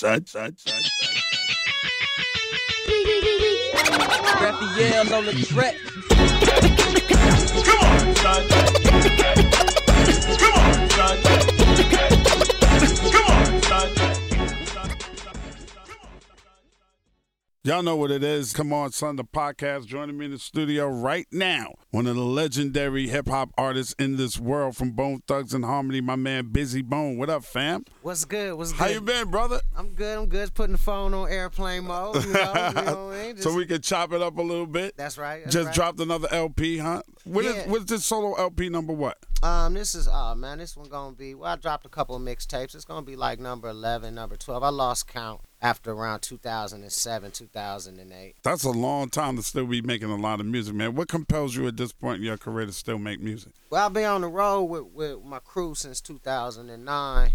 son, side, son, son. Raphael on the track. Come on, son. Come on, son. Y'all know what it is. Come on, son, the podcast. Joining me in the studio right now, one of the legendary hip hop artists in this world from Bone Thugs and Harmony, my man Bizzy Bone. What up, fam? What's good? What's good? How you been, brother? I'm good. I'm good. Putting the phone on airplane mode. You know, you know what I mean? so we can chop it up a little bit. That's right. that's Just right. dropped another LP, huh? What is Yeah. what's this solo LP number? What? Um, this is oh man, this one gonna be. Well, I dropped a couple of mixtapes. It's gonna be like number eleven, number twelve. I lost count after around 2007, 2008. That's a long time to still be making a lot of music, man. What compels you at this point in your career to still make music? Well, I've been on the road with, with my crew since 2009,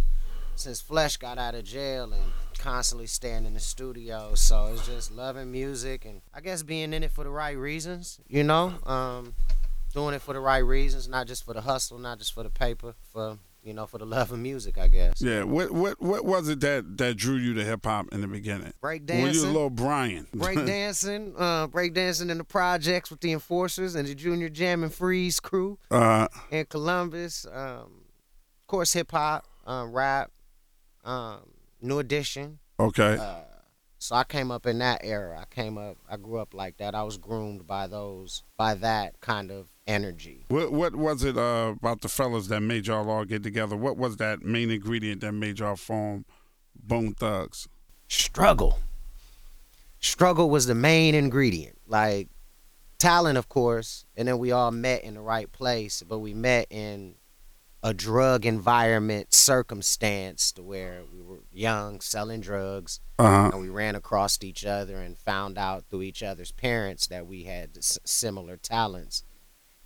since Flesh got out of jail and constantly staying in the studio. So it's just loving music and I guess being in it for the right reasons, you know? Um, doing it for the right reasons, not just for the hustle, not just for the paper, for, you know, for the love of music, I guess. Yeah. What what what was it that that drew you to hip hop in the beginning? Break When you dancing. little Brian. break dancing, uh, break dancing in the projects with the enforcers and the Junior Jam and Freeze crew. uh, in Columbus. Um, of course, hip hop, um, rap, um, New Edition. okay. Uh, so I came up in that era. I came up. I grew up like that. I was groomed by those, by that kind of energy. What what was it uh, about the fellas that made y'all all get together? What was that main ingredient that made y'all form Bone Thugs? Struggle. Struggle was the main ingredient. Like talent, of course, and then we all met in the right place. But we met in a drug environment circumstance to where we were young, selling drugs. Uh huh. and we ran across each other and found out through each other's parents that we had similar talents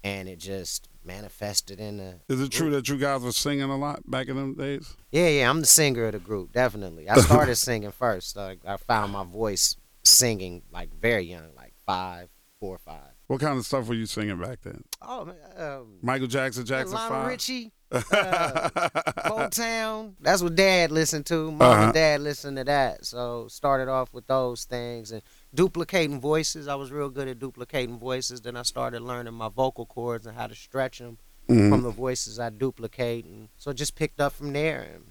and it just manifested in a Is it true that you guys were singing a lot back in them days? yeah yeah i'm the singer of the group definitely i started singing first like i found my voice singing like very young like five four or five What kind of stuff were you singing back then? oh man um, Michael Jackson, Jackson Lionel Five. Richie, uh. That's what Dad listened to. Mom Uh-huh. and Dad listened to that. So started off with those things and duplicating voices. I was real good at duplicating voices. Then I started learning my vocal cords and how to stretch them Mhm. from the voices I duplicate. And so just picked up from there and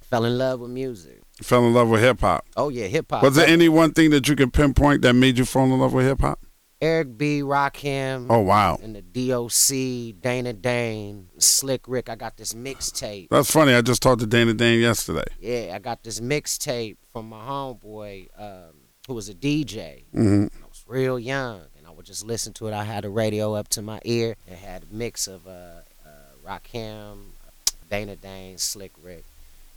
fell in love with music. Fell in love with hip hop. Oh yeah, hip hop. Was there any one thing that you can pinpoint that made you fall in love with hip hop? Eric B, Rakim, Oh wow, and the DOC, Dana Dane, Slick Rick. I got this mixtape. that's funny. I just talked to Dana Dane yesterday. Yeah, I got this mixtape from my homeboy, um, who was a DJ. hmm I was real young, and I would just listen to it. I had a radio up to my ear. It had a mix of uh, uh, Rakim, Dana Dane, Slick Rick,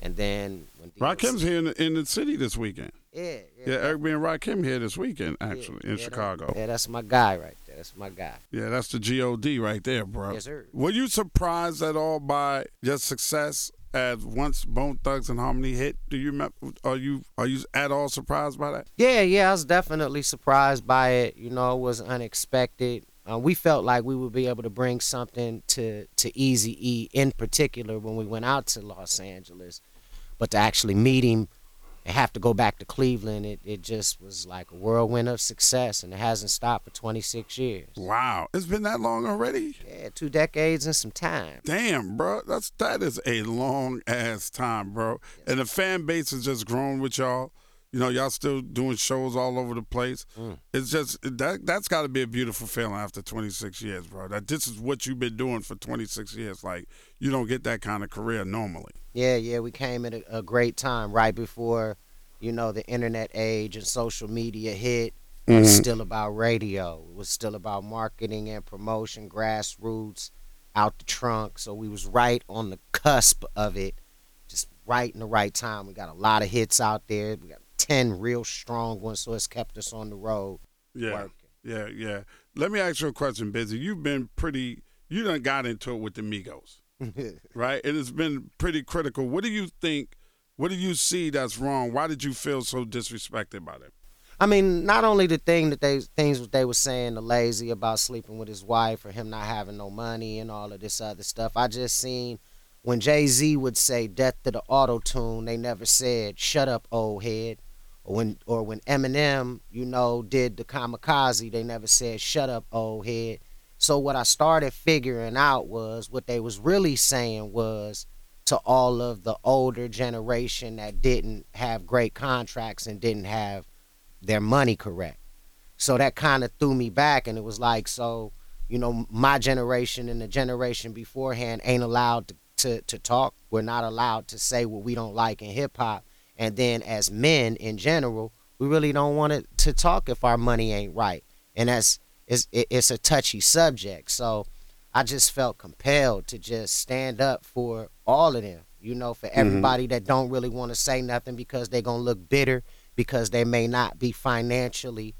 and then when DOC Rakim's here in the, in the city this weekend. yeah, Yeah, yeah, Eric and Rakim here this weekend, actually, yeah, in that- Chicago. yeah, that's my guy right there. That's my guy. Yeah, that's the God right there, bro. Yes, sir. Were you surprised at all by your success as once Bone Thugs and Harmony hit? Do you remember? Are you are you at all surprised by that? Yeah, yeah, I was definitely surprised by it. You know, it was unexpected. Uh, we felt like we would be able to bring something to to Easy E in particular when we went out to Los Angeles, but to actually meet him and have to go back to Cleveland, it, it just was like a whirlwind of success, and it hasn't stopped for 26 years. Wow, it's been that long already. Yeah, two decades and some time. Damn, bro, that's that is a long ass time, bro. And the fan base has just grown with y'all. You know, y'all still doing shows all over the place. Mm. It's just that that's got to be a beautiful feeling after 26 years, bro. That this is what you've been doing for 26 years. Like you don't get that kind of career normally. Yeah, yeah, we came at a, a great time right before, you know, the internet age and social media hit. It was Mhm. still about radio. It was still about marketing and promotion, grassroots, out the trunk. So we was right on the cusp of it, just right in the right time. We got a lot of hits out there. We got ten real strong ones, so it's kept us on the road Yeah. working. Yeah, yeah. Let me ask you a question, Bizzy. You've been pretty, you done got into it with the Migos, right? And it's been pretty critical. What do you think, what do you see that's wrong? Why did you feel so disrespected by them? I mean, not only the thing that they things that they were saying, the lazy about sleeping with his wife or him not having no money and all of this other stuff. I just seen when Jay Z would say "Death to the Auto Tune," they never said "Shut up, old head." Or when or when Eminem, you know, did the Kamikaze, they never said "Shut up, old head." So what I started figuring out was what they was really saying was to all of the older generation that didn't have great contracts and didn't have their money correct. So that kind of threw me back, and it was like, so you know, my generation and the generation beforehand ain't allowed to, to, to talk. We're not allowed to say what we don't like in hip hop. And then as men in general, we really don't want it to talk if our money ain't right. And that's it's, it's a touchy subject. So I just felt compelled to just stand up for all of them. You know, for everybody mm-hmm. that don't really want to say nothing because they're gonna look bitter because they may not be financially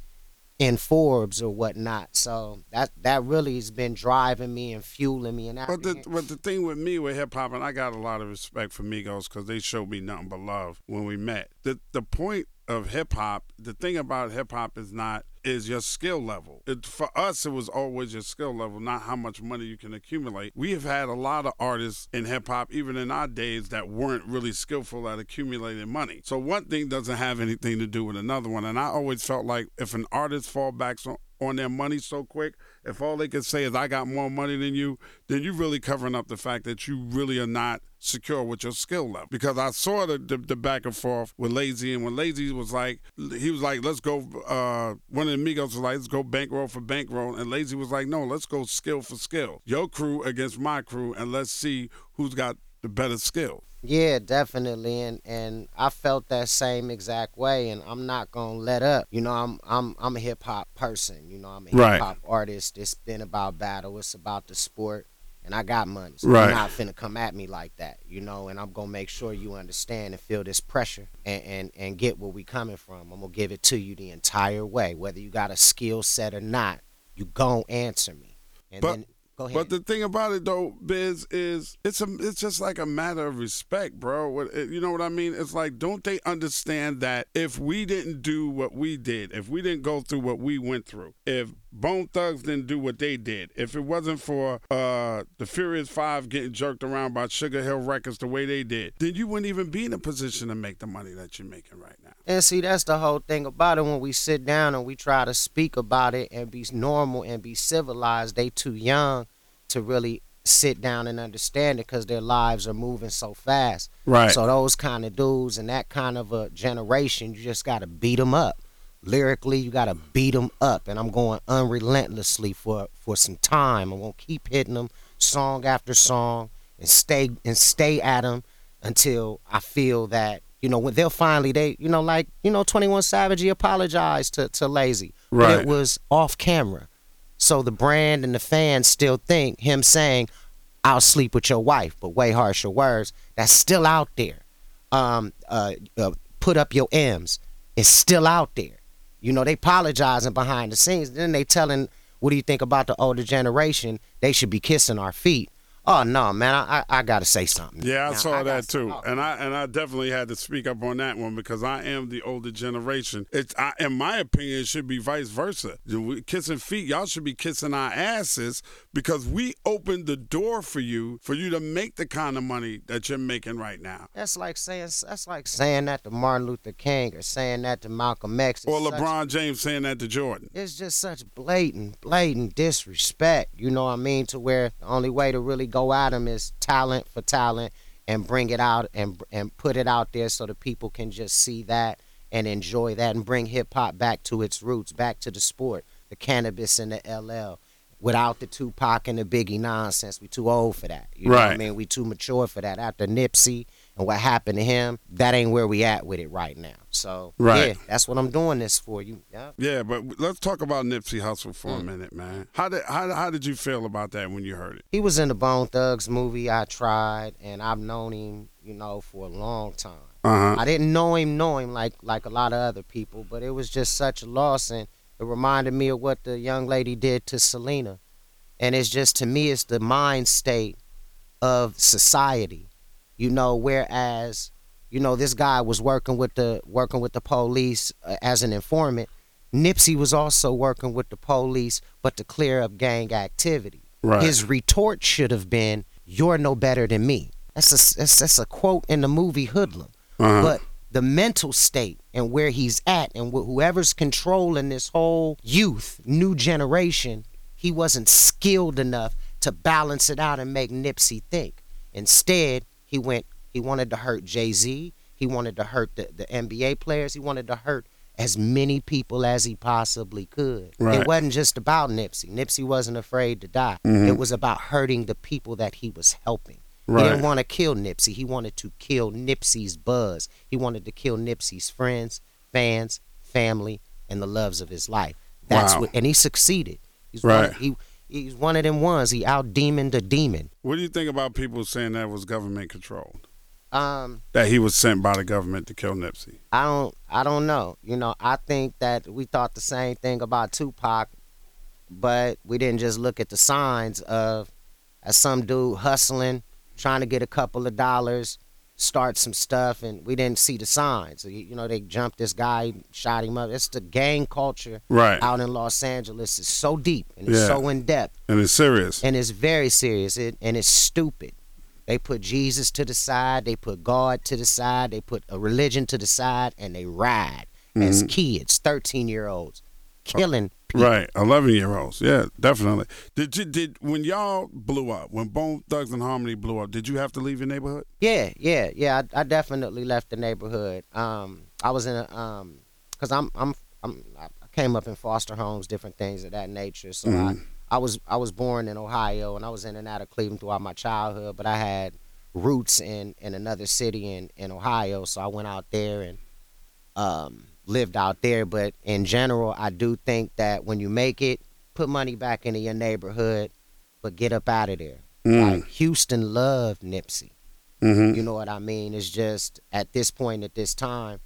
in Forbes or whatnot. So that that really has been driving me and fueling me. And but the but the thing with me with hip hop, and I got a lot of respect for Migos because they showed me nothing but love when we met. The the point of hip hop, the thing about hip hop is not is your skill level. It, for us, it was always your skill level, not how much money you can accumulate. We have had a lot of artists in hip hop, even in our days, that weren't really skillful at accumulating money. So one thing doesn't have anything to do with another one. And I always felt like if an artist fall back on, on their money so quick, if all they can say is I got more money than you, then you're really covering up the fact that you really are not secure with your skill level. Because I saw the, the, the back and forth with Lazy, and when Lazy was like, he was like, let's go. Uh, one of the amigos was like, let's go bankroll for bankroll, and Lazy was like, no, let's go skill for skill. Your crew against my crew, and let's see who's got the better skill. Yeah, definitely, and and I felt that same exact way, and I'm not gonna let up. You know, I'm I'm I'm a hip hop person. You know, I'm a hip hop right. artist. It's been about battle. It's about the sport, and I got money. So right. You're not finna come at me like that. You know, and I'm gonna make sure you understand and feel this pressure and and and get where we coming from. I'm gonna give it to you the entire way, whether you got a skill set or not. You gon' answer me. And but, then Go ahead. But the thing about it though, Biz, is it's a it's just like a matter of respect, bro. Eh, you know what I mean? It's like, don't they understand that if we didn't do what we did, if we didn't go through what we went through, if Bone Thugs didn't do what they did, if it wasn't for uh, the Furious Five getting jerked around by Sugar Hill Records the way they did, then you wouldn't even be in a position to make the money that you're making right now. And see, that's the whole thing about it. When we sit down and we try to speak about it and be normal and be civilized, they too young to really sit down and understand it because their lives are moving so fast. Right. So those kind of dudes and that kind of a generation, you just got to beat them up. Lyrically, you got to beat them up, and I'm going unrelentlessly for for some time. I'm gonna keep hitting them song after song and stay and stay at them until I feel that you know when they'll finally they you know like you know 21 Savage he apologized to to Lazy, right. it was off camera. So the brand and the fans still think him saying, I'll sleep with your wife, but way harsher words, that's still out there. Um, uh, uh, put up your M's, it's still out there. You know, they apologizing behind the scenes. Then they telling, what do you think about the older generation? They should be kissing our feet. Oh no, man! I I, I got to say something. Yeah, I now, saw I that too, and I and I definitely had to speak up on that one because I am the older generation. It's I, in my opinion, it should be vice versa. Kissing feet, y'all should be kissing our asses because we opened the door for you for you to make the kind of money that you're making right now. That's like saying that's like saying that to Martin Luther King or saying that to Malcolm X it's or LeBron such, James saying that to Jordan. It's just such blatant, blatant disrespect. You know what I mean? To where the only way to really go at them is talent for talent and bring it out and and put it out there so the people can just see that and enjoy that and bring hip hop back to its roots, back to the sport, the Canibus and the LL. Without the Tupac and the Biggie nonsense, we too old for that. You know right. what I mean? We too mature for that. After Nipsey and what happened to him, that ain't where we at with it right now. So right. yeah, that's what I'm doing this for you. Yeah. Yeah, but let's talk about Nipsey Hussle for mm. a minute, man. How did how, how did you feel about that when you heard it? He was in the Bone Thugs movie. I tried, and I've known him, you know, for a long time. Uh-huh. I didn't know him, know him like like a lot of other people, but it was just such a loss, and it reminded me of what the young lady did to Selena, and it's just to me, it's the mind state of society you know whereas you know this guy was working with the working with the police uh, as an informant nipsey was also working with the police but to clear up gang activity right. his retort should have been you're no better than me That's a that's, that's a quote in the movie Hoodlum. Uh-huh. But the mental state and where he's at and wh- whoever's controlling this whole youth, new generation, he wasn't skilled enough to balance it out and make Nipsey think. Instead, he went he wanted to hurt Jay-Z, he wanted to hurt the, the NBA players, he wanted to hurt as many people as he possibly could. Right. It wasn't just about Nipsey. Nipsey wasn't afraid to die. Mm-hmm. It was about hurting the people that he was helping. He didn't want to kill Nipsey. He wanted to kill Nipsey's buzz. He wanted to kill Nipsey's friends, fans, family, and the loves of his life. That's Wow. what, and he succeeded. He's Right. One, he he's one of them ones. He out demoned a demon. What do you think about people saying that was government controlled? Um, That he was sent by the government to kill Nipsey? I don't I don't know. You know, I think that we thought the same thing about Tupac, but we didn't just look at the signs of as some dude hustling, trying to get a couple of dollars, start some stuff, and we didn't see the signs. You know, they jumped this guy, shot him up. It's the gang culture Right. out in Los Angeles is so deep and it's Yeah. so in depth And it's serious. and it's very serious it, and it's stupid they put jesus to the side they put god to the side they put a religion to the side and they ride as kids 13 year olds killing people Right, eleven year olds. Yeah, definitely. Did you did when y'all blew up? When Bone Thugs and Harmony blew up? Did you have to leave your neighborhood? yeah yeah yeah I, I definitely left the neighborhood um i was in a um because i'm i'm i'm i came up in foster homes different things of that nature so i i was i was born in ohio and i was in and out of cleveland throughout my childhood but i had roots in in another city in in ohio. So i went out there and um lived out there. But in general i do think that when you make it put money back into your neighborhood but get up out of there. Like houston loved nipsey. Mm-hmm. you know what I mean? It's just at this point, at this time,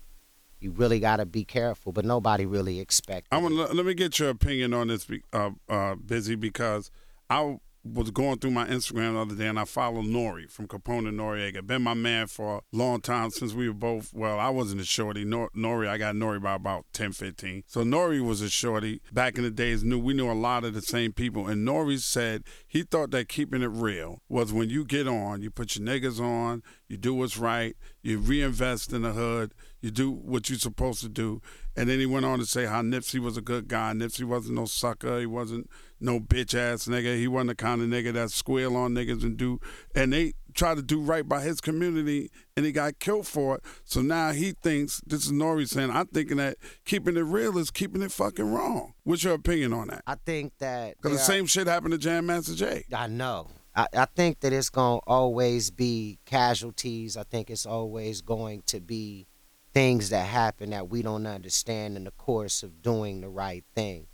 you really got to be careful. But nobody really expected. I want let me get your opinion on this, uh, uh, Bizzy because I was going through my Instagram the other day and I followed Nori from Capone Noreaga. Been my man for a long time since we were both. Well, I wasn't a shorty. Nor- Nori, I got Nori by about 10, 15. So Nori was a shorty. Back in the days, knew we knew a lot of the same people. And Nori said he thought that keeping it real was when you get on, you put your niggas on, you do what's right, you reinvest in the hood, you do what you're supposed to do. And then he went on to say how Nipsey was a good guy. Nipsey wasn't no sucker. He wasn't no bitch ass nigga. He wasn't the kind of nigga that squeal on niggas and do. And they tried to do right by his community and he got killed for it. So now he thinks, this is Nori saying, I'm thinking that keeping it real is keeping it fucking wrong. What's your opinion on that? I think that Because the same shit happened to Jam Master Jay. I know. I, I think that it's gonna always be casualties. I think it's always going to be things that happen that we don't understand in the course of doing the right thing.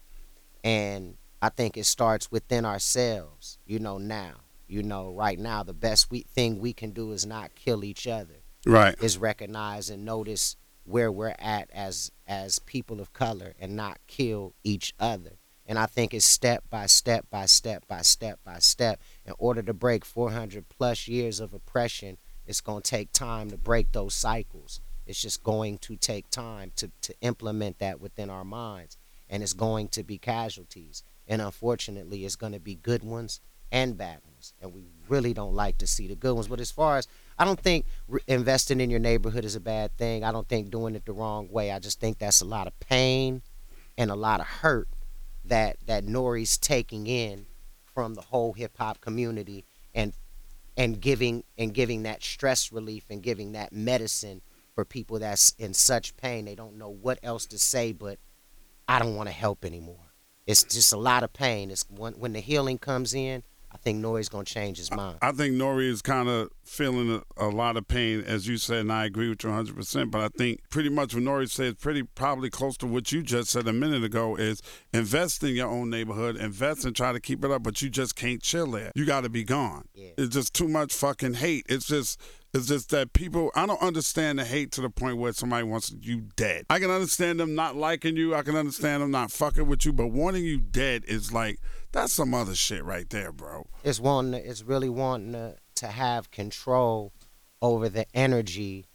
And I think it starts within ourselves, you know, now. You know, right now the best we, thing we can do is not kill each other. Right. is recognize and notice where we're at as as people of color and not kill each other. And I think it's step by step by step by step by step. In order to break 400 plus years of oppression, it's going to take time to break those cycles. It's just going to take time to, to implement that within our minds. And it's going to be casualties. And unfortunately, it's going to be good ones and bad ones. And we really don't like to see the good ones. But as far as, I don't think re- investing in your neighborhood is a bad thing. I don't think doing it the wrong way. I just think that's a lot of pain and a lot of hurt that that Nori's taking in from the whole hip hop community and and giving and giving that stress relief and giving that medicine for people that's in such pain they don't know what else to say but I don't want to help anymore. It's just a lot of pain. It's when when the healing comes in, I think Nori's gonna change his mind. I think Nori is kind of feeling a, a lot of pain, as you said, and I agree with you 100%. But I think pretty much what Nori said, pretty probably close to what you just said a minute ago, is invest in your own neighborhood, invest and try to keep it up, but you just can't chill there. You got to be gone. Yeah. It's just too much fucking hate. It's just. It's just that people, I don't understand the hate to the point where somebody wants you dead. I can understand them not liking you. I can understand them not fucking with you, but wanting you dead is like, that's some other shit right there, bro. it's wanting it's really wanting to, to have control over the energy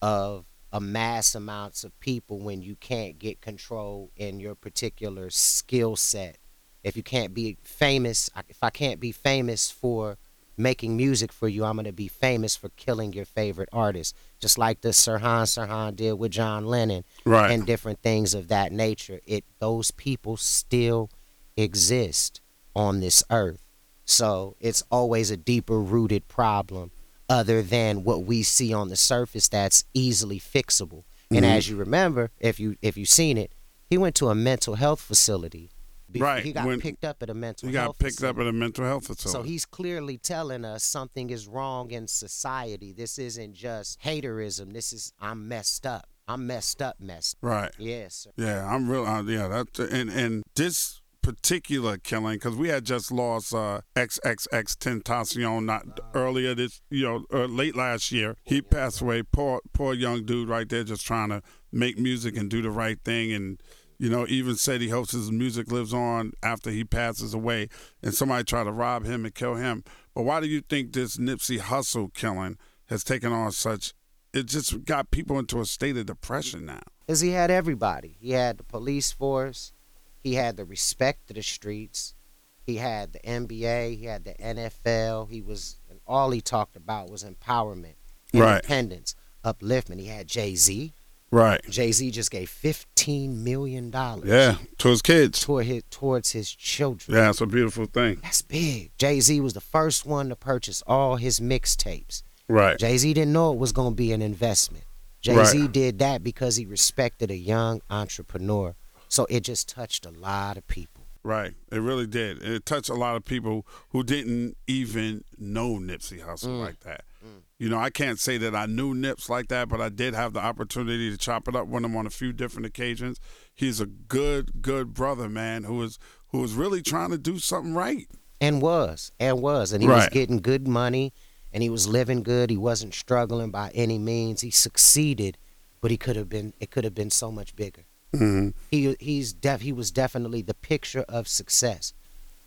of a mass amounts of people when you can't get control in your particular skill set if you can't be famous if i can't be famous for making music for you, I'm gonna be famous for killing your favorite artist, just like the Sirhan Sirhan did with John Lennon, Right. and different things of that nature. It those people still exist on this earth, so it's always a deeper rooted problem, other than what we see on the surface that's easily fixable. And Mm-hmm. as you remember, if you if you've seen it, he went to a mental health facility. Right, He got when- picked up at a mental health got picked facility. up at a mental health facility. So he's clearly telling us something is wrong in society. This isn't just haterism. This is I'm messed up. I'm messed up, messed. right. Yes, sir. Yeah, I'm real. Uh, yeah, that and and this particular killing because we had just lost uh, XXXTentacion not earlier this you know uh, late last year. He passed away. Poor poor young dude right there, just trying to make music and do the right thing and. You know, even said he hopes his music lives on after he passes away, and somebody tried to rob him and kill him. But why do you think this Nipsey Hussle killing has taken on such? It just got people into a state of depression now. Because he had everybody. He had the police force. He had the respect of the streets. He had the NBA. He had the NFL. He was, and all he talked about was empowerment, Right. independence, upliftment. He had Jay Z. Right. Jay Z just gave fifteen million dollars. Yeah, to his kids. Toward his, towards his children. Yeah, it's a beautiful thing. That's big. Jay Z was the first one to purchase all his mixtapes. Right. Jay Z didn't know it was going to be an investment. Jay Z did that because he respected a young entrepreneur. So it just touched a lot of people. Right. It really did. It touched a lot of people who didn't even know Nipsey Hussle Mm. like that. You know, I can't say that I knew Nips like that, but I did have the opportunity to chop it up with him on a few different occasions. He's a good, good brother, man, who is who was really trying to do something right. And was, and was. And he was getting good money and he was living good. He wasn't struggling by any means. He succeeded, but he could have been it could have been so much bigger. Mm-hmm. He he's def he was definitely the picture of success.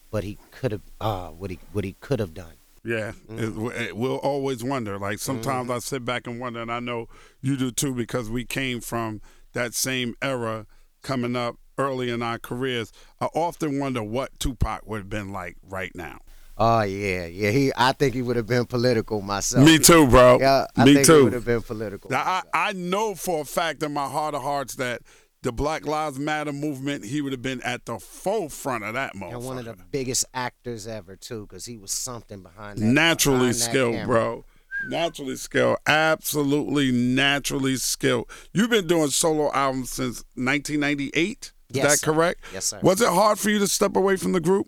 But he could have uh what he what he could have done. Yeah, Mm-hmm. it, it, we'll always wonder. Like sometimes I sit back and wonder, and I know you do too, because we came from that same era coming up early in our careers. I often wonder what Tupac would have been like right now. Oh yeah, yeah. He I think he would have been political myself. Me too, bro. Yeah, I Me think too. would have been political. Now, I. I know for a fact in my heart of hearts that the Black Lives Matter movement, he would have been at the forefront of that moment. and one of the biggest actors ever too, because he was something behind that. naturally behind skilled, camera. bro. Naturally skilled, absolutely naturally skilled. You've been doing solo albums since 1998. Is Yes, that sir. correct? Yes, sir. Was it hard for you to step away from the group?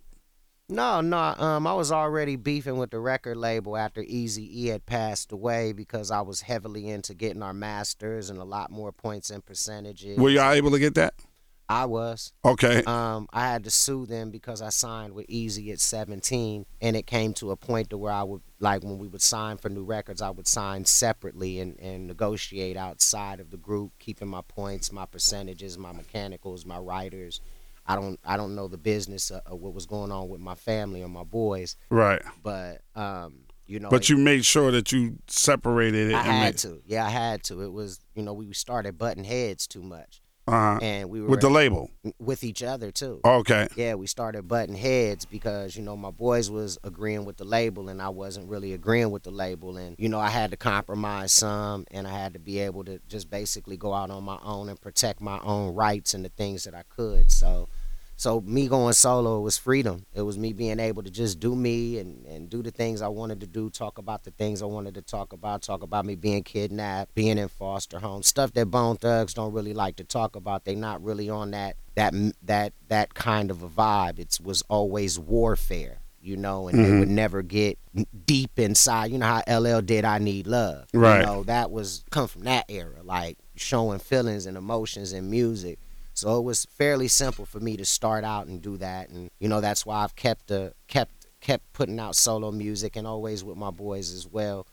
No, no. Um, I was already beefing with the record label after Easy E had passed away because I was heavily into getting our masters and a lot more points and percentages. Were y'all able to get that? I was. Okay. Um, I had to sue them because I signed with Eazy at 17, and it came to a point to where I would like when we would sign for new records, I would sign separately and, and negotiate outside of the group, keeping my points, my percentages, my mechanicals, my writers. I don't I don't know the business of, of what was going on with my family or my boys, right. but um, you know. But it- you made sure that you separated it. I had made- to. Yeah, I had to. It was you know we started butting heads too much, Uh-huh. and we were With the label. with each other too. Okay. yeah, we started butting heads because you know my boys was agreeing with the label and I wasn't really agreeing with the label, and you know I had to compromise some, and I had to be able to just basically go out on my own and protect my own rights and the things that I could. So, so me going solo was freedom. It was me being able to just do me and and do the things I wanted to do, talk about the things I wanted to talk about, talk about me being kidnapped, being in foster homes, stuff that Bone Thugs don't really like to talk about. They're not really on that that that that kind of a vibe. It was always warfare, you know, and they would mm-hmm. never get deep inside. You know how LL did "I Need Love," Right. You know that was come from that era, like showing feelings and emotions in music. So it was fairly simple for me to start out and do that, and you know that's why I've kept the kept kept putting out solo music and always with my boys as well.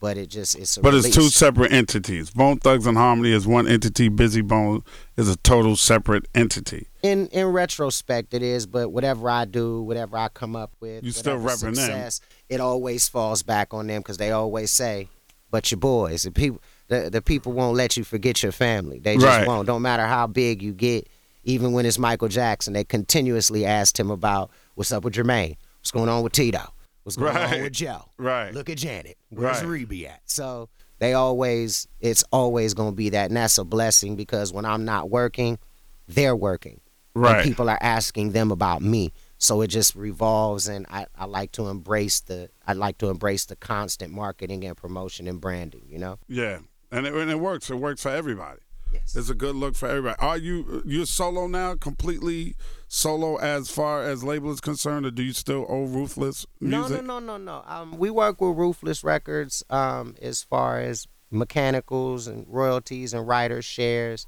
But it just it's a But it's two separate entities. Bone Thugs and Harmony is one entity. Bizzy Bone is a total separate entity. in in retrospect it is but whatever i do whatever i come up with You still them. it always falls back on them because they always say but your boys and people the, the people won't let you forget your family they just Right. won't don't matter how big you get even when it's michael jackson they continuously asked him about what's up with jermaine what's going on with tito What's going Right. on with Joe? Right. Look at Janet. Where's Right. Rebbie at? So they always, it's always going to be that. And that's a blessing because when I'm not working, they're working. And Right. people are asking them about me. So it just revolves. And I, I like to embrace the, I like to embrace the constant marketing and promotion and branding, you know? Yeah, and it, and it works. It works for everybody. Yes. It's a good look for everybody. Are you you're solo now, completely solo as far as label is concerned, or do you still owe Ruthless music? No, no, no, no, no. Um, we work with Ruthless Records um, as far as mechanicals and royalties and writer shares,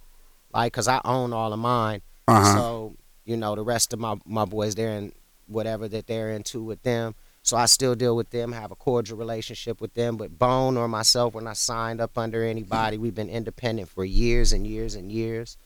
like because I own all of mine. Uh-huh. So you know the rest of my my boys they're in whatever that they're into with them. So I still deal with them, have a cordial relationship with them. But Bone or myself, we're not signed up under anybody. We've been independent for years and years and years.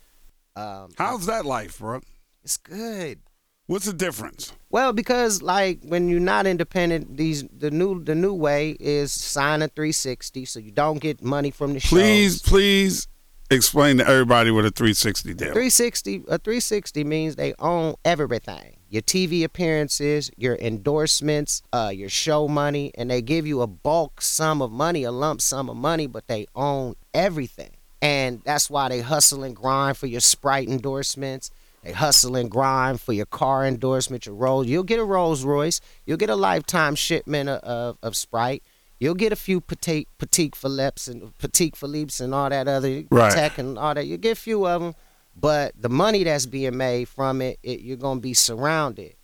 Um, How's that life, bro? it's good. What's the difference? Well, because like when you're not independent, these the new the new way is sign a 360, so you don't get money from the show. Please, shows. please explain to everybody what a 360 deal. 360 a 360 means they own everything. Your TV appearances, your endorsements, uh, your show money, and they give you a bulk sum of money, a lump sum of money, but they own everything. And that's why they hustle and grind for your Sprite endorsements. They hustle and grind for your car endorsement, your Rolls. You'll get a Rolls Royce. You'll get a lifetime shipment of, of, of Sprite. You'll get a few petite petite Philips and Patek Philippes and all that other Right. tech and all that. You get a few of them, but the money that's being made from it, it you're gonna be surrounded,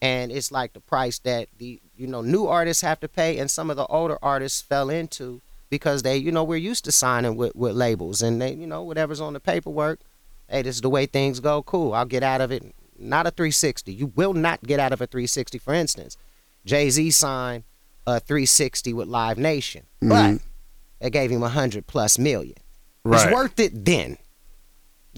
and it's like the price that the you know new artists have to pay, and some of the older artists fell into because they you know we're used to signing with with labels, and they you know whatever's on the paperwork, hey this is the way things go. Cool, I'll get out of it. Not a 360. You will not get out of a 360. For instance, Jay Z signed a 360 with Live Nation, mm-hmm. but they gave him a hundred plus million. Right. It's worth it then.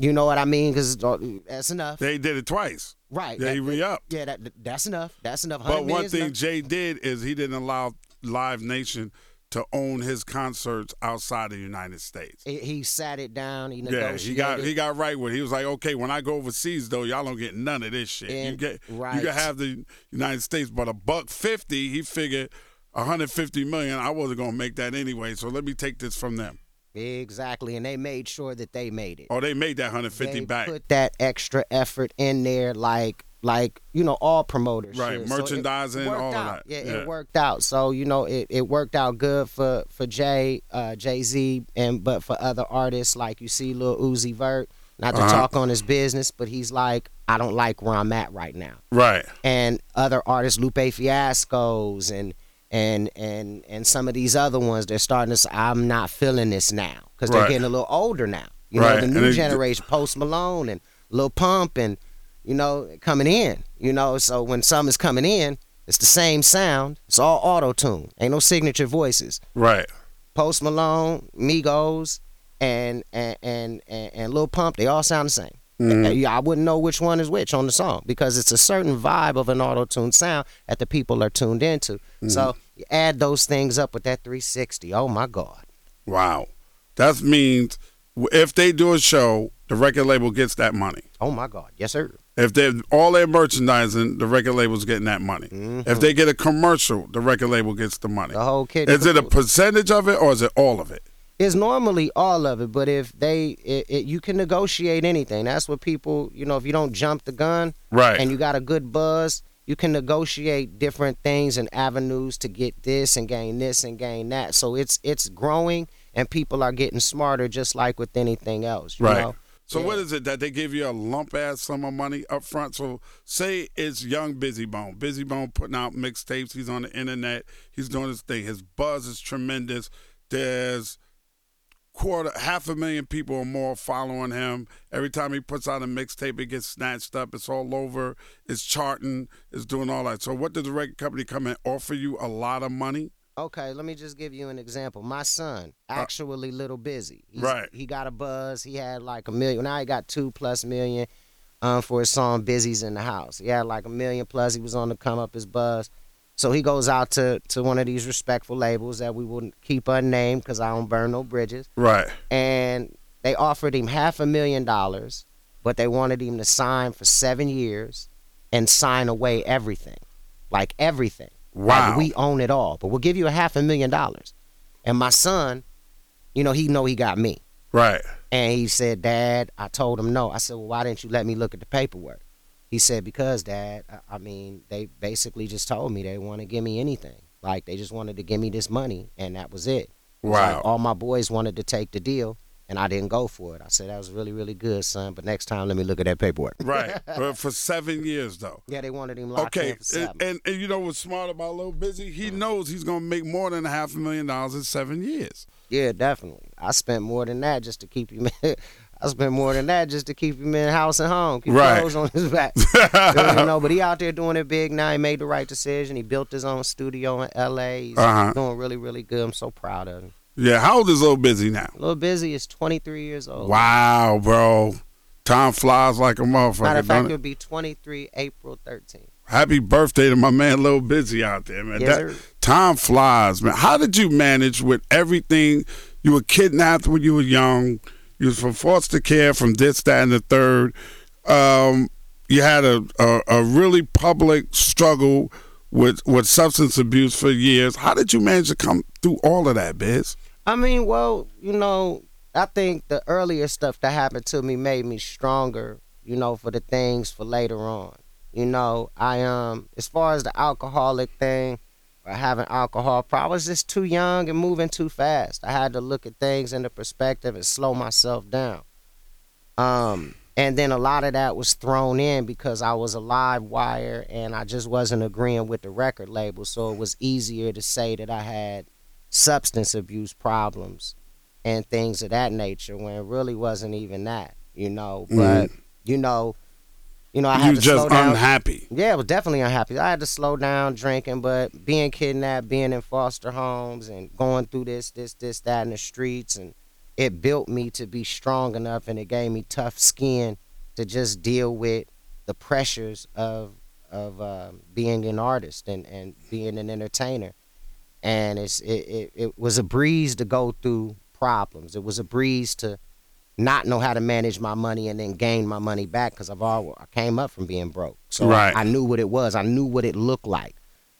You know what I mean? Because uh, that's enough, They did it twice. right? They that- re-upped. Yeah, that, that's enough. That's enough. But one thing enough. Jay did is he didn't allow Live Nation to own his concerts outside the United States. He- he sat it down. He Yeah, he got he got right with. it. He was like, okay, when I go overseas though, y'all don't get none of this shit. you And- get you can have the United States, but a buck fifty, he figured. 150 million. I wasn't gonna make that anyway, so let me take this from them. Exactly, and they made sure that they made it. Oh, they made that 150 they back. put that extra effort in there, like like you know all promoters. Right, should. Merchandising, worked all out. that. Yeah, Yeah. it worked out. So you know it, it worked out good for for Jay, uh, Jay Z, and but for other artists like you see Lil Uzi Vert. Not to Uh-huh. talk on his business, but he's like, I don't like where I'm at right now. right. and other artists, Lupe Fiascos and and and and some of these other ones, they're starting to say, I'm not feeling this now because they're Right. getting a little older now. You Right, know, the and new it- generation, Post Malone and Lil Pump, and you know, coming in. You know, so when something's coming in, it's the same sound. It's all auto tune. Ain't no signature voices. Right. Post Malone, Migos, and and and and, and Lil Pump, they all sound the same. Mm-hmm. Uh, yeah, I wouldn't know which one is which on the song because it's a certain vibe of an auto tune sound that the people are tuned into. Mm-hmm. So you add those things up with that 360. Oh my God. Wow. That means if they do a show, the record label gets that money. Oh my God. Yes, sir. If they all their merchandising, the record label's getting that money. If they get a commercial, the record label gets the money. Mm-hmm. The whole kid. Is it a percentage of it or is it all of it? It's normally all of it, but if they, it, it, you can negotiate anything. That's what people, you know, if you don't jump the gun, Right. and you got a good buzz, you can negotiate different things and avenues to get this and gain this and gain that. So it's it's growing and people are getting smarter just like with anything else. You Right. Know? So Yeah. what is it that they give you a lump ass sum of money up front? So say it's young Bizzy Bone. Bizzy Bone putting out mixtapes. He's on the internet. He's doing his thing. His buzz is tremendous. There's quarter half a million people or more following him. Every time he puts out a mixtape, it gets snatched up. It's all over. It's charting. It's doing all that. So what does the record company come and offer you a lot of money? Okay, let me just give you an example. My son, actually little Bizzy. He's, Right. He got a buzz. He had like a million. Now he got two plus million um, for his song "Bizzy's in the House." He had like a million plus. He was on the come up his buzz. So he goes out to to one of these respectful labels that we wouldn't keep unnamed because I don't burn no bridges. Right. And they offered him half a million dollars, but they wanted him to sign for seven years and sign away everything, like everything. Wow. Like, we own it all, but we'll give you a half a million dollars. And my son, you know, he know he got me. Right. And he said, Dad, I told him no. I said, Well, why didn't you let me look at the paperwork? He said, Because, Dad, I, mean, they basically just told me they want to give me anything. Like, they just wanted to give me this money, and that was it. It's like all my boys wanted to take the deal, and I didn't go for it. I said, That was really, really good, son, but next time let me look at that paperwork. Right. but for seven years though. Yeah, they wanted him locked Okay, in for seven. and, and, and you know what's smart about Lil Bizzy? He mm. knows he's gonna make more than a half a million dollars in seven years. Yeah, definitely. I spent more than that just to keep him. I spent more than that just to keep him in house and home, keep Right. clothes on his back. you know, but he out there doing it big now. He made the right decision. He built his own studio in L.A. He's Uh-huh. doing really, really good. I'm so proud of him. Yeah, how old is Lil Bizzy now? Lil Bizzy is 23 years old. Wow, bro. Time flies like a motherfucker. Matter of fact, it? it'll be 23 April 13th. Happy birthday to my man Lil Bizzy out there, man. Yes, That- sir. time flies, man. How did you manage with everything? You were kidnapped when you were young. You was from foster care, from this, that, and the third. Um, you had a, a, a really public struggle with with substance abuse for years. How did you manage to come through all of that, Biz? I mean, well, you know, I think the earlier stuff that happened to me made me stronger, you know, for the things for later on. You know, I um as far as the alcoholic thing or having alcohol problem, I was just too young and moving too fast. I had to look at things in the perspective and slow myself down. Um and then a lot of that was thrown in because I was a live wire and I just wasn't agreeing with the record label. So it was easier to say that I had substance abuse problems and things of that nature when it really wasn't even that, you know. But you know, you know, I had you to just slow down. unhappy. Yeah, I was definitely unhappy. I had to slow down drinking, but being kidnapped, being in foster homes, and going through this, this, this, that in the streets, and it built me to be strong enough, and it gave me tough skin to just deal with the pressures of of um, being an artist and, and being an entertainer. And it's it, it, it was a breeze to go through problems. It was a breeze to not know how to manage my money and then gain my money back because I've all I came up from being broke. So Right. I, I knew what it was. I knew what it looked like.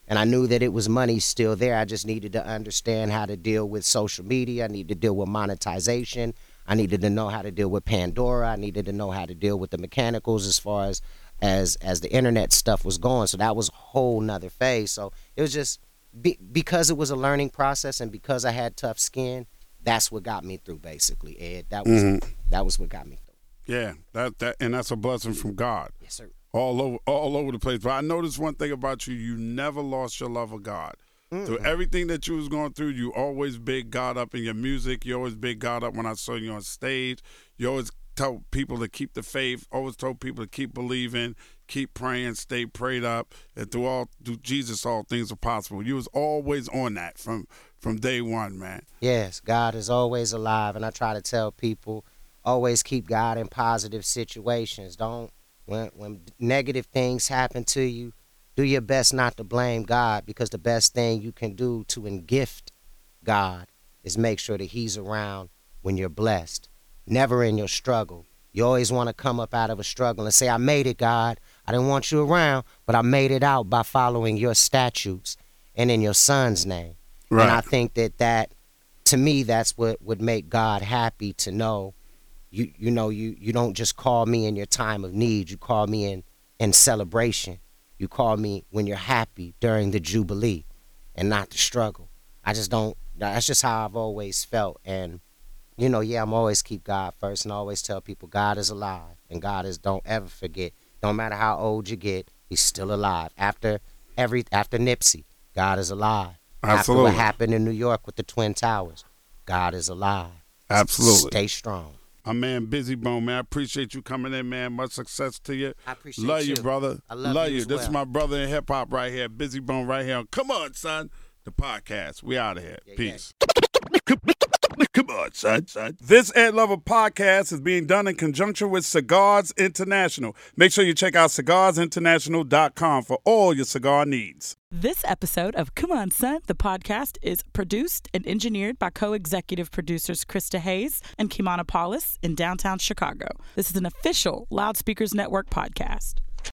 And I knew that it was money still there. I just needed to understand how to deal with social media. I needed to deal with monetization. I needed to know how to deal with Pandora. I needed to know how to deal with the mechanicals as far as as as the internet stuff was going. So that was a whole nother phase. So it was just be, because it was a learning process and because I had tough skin, that's what got me through basically, Ed. That was mm-hmm. that was what got me through. Yeah, that that and that's a blessing from God. Yes, sir. all over all over the place. But I noticed one thing about you: you never lost your love of God. Through everything that you was going through, you always big God up in your music. You always big God up when I saw you on stage. You always tell people to keep the faith. Always told people to keep believing, keep praying, stay prayed up, and through all through Jesus, all things are possible. You was always on that from from day one, man. Yes, God is always alive, and I try to tell people always keep God in positive situations. Don't when when negative things happen to you, do your best not to blame God because the best thing you can do to engift God is make sure that He's around when you're blessed, never in your struggle. You always want to come up out of a struggle and say, "I made it, God. I didn't want you around, but I made it out by following your statutes and in your Son's name." And I think that that to me that's what would make God happy to know you you know you you don't just call me in your time of need. You call me in in celebration. You call me when you're happy during the jubilee and not the struggle. I just don't that's just how I've always felt. And you know yeah I'm always keep God first and I always tell people God is alive and God is don't ever forget don't matter how old you get he's still alive after every after Nipsey God is alive Absolutely. after what happened in New York with the Twin Towers, God is alive. Absolutely. Stay strong. My man, Bizzy Bone, man. I appreciate you coming in, man. Much success to you. I appreciate love you, Love you. brother. I love you as This is my brother in hip hop right here, Bizzy Bone right here. Come on, son. The podcast. We out of here. Yeah, yeah. Come on, son, son. This Ed Lover podcast is being done in conjunction with Cigars International. Make sure you check out cigarsinternational.com for all your cigar needs. This episode of Come On Son, the podcast, is produced and engineered by co executive producers Krista Hayes and Kimana Paulus in downtown Chicago. This is an official Loudspeakers Network podcast.